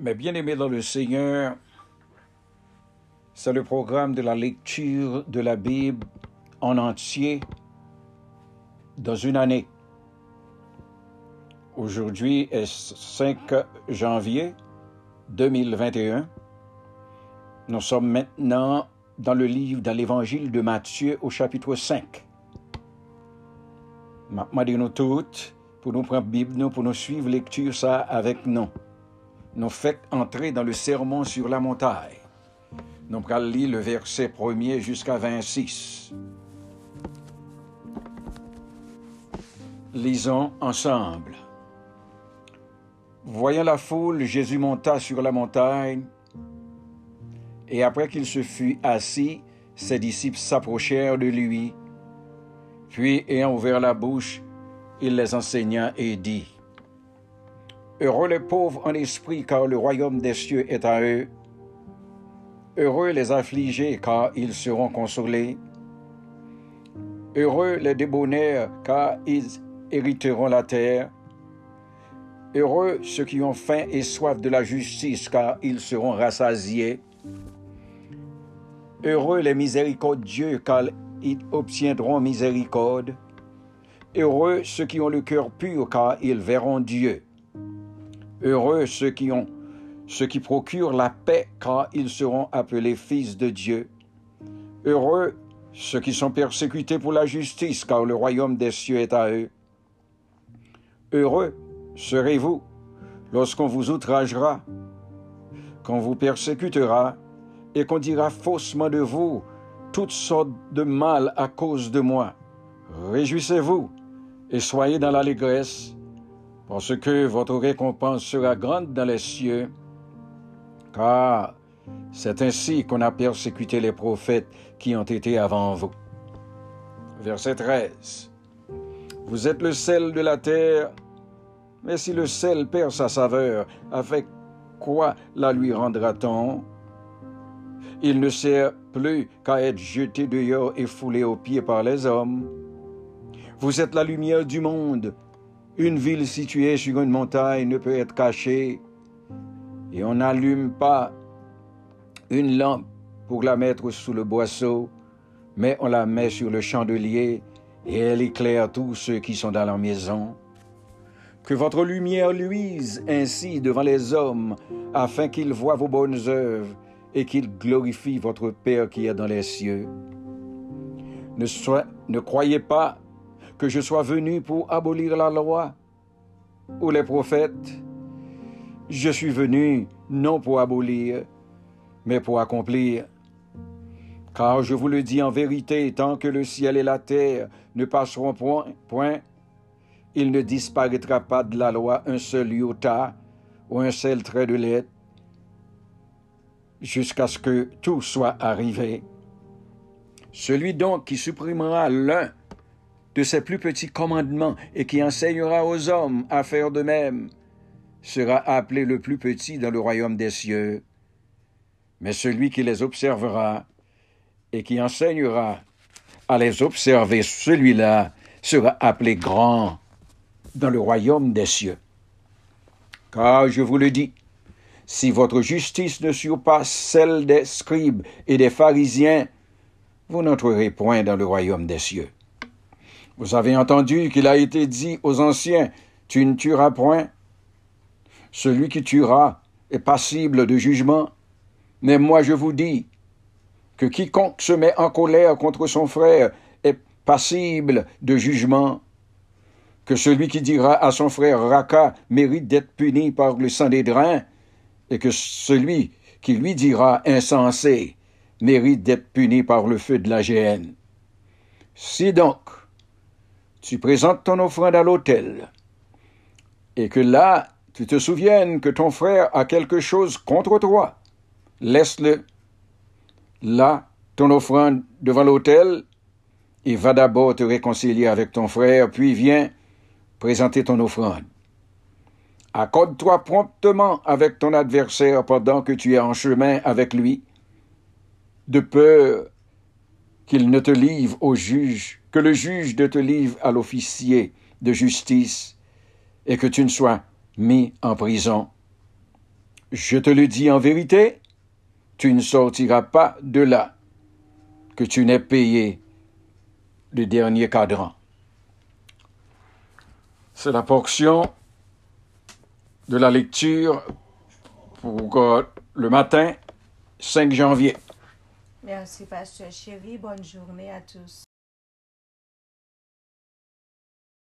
Mes bien-aimés dans le Seigneur, c'est le programme de la lecture de la Bible en entier dans une année. Aujourd'hui est 5 janvier 2021. Nous sommes maintenant dans le livre, dans l'évangile de Matthieu au chapitre 5. Maintenant, nous toutes, pour nous prendre Bible, pour nous suivre lecture ça avec nous. Nous faites entrer dans le sermon sur la montagne. Nous allons lire le verset premier jusqu'à 26. Lisons ensemble. Voyant la foule, Jésus monta sur la montagne, et après qu'il se fut assis, ses disciples s'approchèrent de lui. Puis, ayant ouvert la bouche, il les enseigna et dit, Heureux les pauvres en esprit, car le royaume des cieux est à eux. Heureux les affligés, car ils seront consolés. Heureux les débonnaires, car ils hériteront la terre. Heureux ceux qui ont faim et soif de la justice, car ils seront rassasiés. Heureux les miséricordieux, car ils obtiendront miséricorde. Heureux ceux qui ont le cœur pur, car ils verront Dieu. Heureux ceux qui ont procurent la paix, car ils seront appelés fils de Dieu. Heureux ceux qui sont persécutés pour la justice, car le royaume des cieux est à eux. Heureux serez-vous lorsqu'on vous outragera, qu'on vous persécutera, et qu'on dira faussement de vous toutes sortes de mal à cause de moi. Réjouissez-vous et soyez dans l'allégresse, parce que votre récompense sera grande dans les cieux, car c'est ainsi qu'on a persécuté les prophètes qui ont été avant vous. Verset 13. Vous êtes le sel de la terre, mais si le sel perd sa saveur, avec quoi la lui rendra-t-on? Il ne sert plus qu'à être jeté dehors et foulé aux pieds par les hommes. Vous êtes la lumière du monde. Une ville située sur une montagne ne peut être cachée, et on n'allume pas une lampe pour la mettre sous le boisseau, mais on la met sur le chandelier, et elle éclaire tous ceux qui sont dans la maison. Que votre lumière luise ainsi devant les hommes, afin qu'ils voient vos bonnes œuvres et qu'ils glorifient votre Père qui est dans les cieux. Ne, ne croyez pas que je sois venu pour abolir la loi ou les prophètes. Je suis venu non pour abolir, mais pour accomplir. Car je vous le dis en vérité, tant que le ciel et la terre ne passeront point, il ne disparaîtra pas de la loi un seul iota ou un seul trait de lettre, jusqu'à ce que tout soit arrivé. Celui donc qui supprimera l'un de ses plus petits commandements et qui enseignera aux hommes à faire de même, sera appelé le plus petit dans le royaume des cieux. Mais celui qui les observera et qui enseignera à les observer, celui-là sera appelé grand dans le royaume des cieux. Car je vous le dis, si votre justice ne surpasse celle des scribes et des pharisiens, vous n'entrerez point dans le royaume des cieux. Vous avez entendu qu'il a été dit aux anciens, Tu ne tueras point. Celui qui tuera est passible de jugement. Mais moi je vous dis que quiconque se met en colère contre son frère est passible de jugement que celui qui dira à son frère Raka mérite d'être puni par le sang des drains, et que celui qui lui dira insensé mérite d'être puni par le feu de la géhenne. Si donc tu présentes ton offrande à l'autel, et que là tu te souviennes que ton frère a quelque chose contre toi, laisse-le. Là, ton offrande devant l'autel, et va d'abord te réconcilier avec ton frère, puis viens présenter ton offrande. Accorde-toi promptement avec ton adversaire pendant que tu es en chemin avec lui, de peur qu'il ne te livre au juge, que le juge ne te livre à l'officier de justice, et que tu ne sois mis en prison. Je te le dis en vérité, tu ne sortiras pas de là que tu n'aies payé le dernier cadran. C'est la portion de la lecture pour le matin 5 janvier. Merci, Pasteur Chéri. Bonne journée à tous.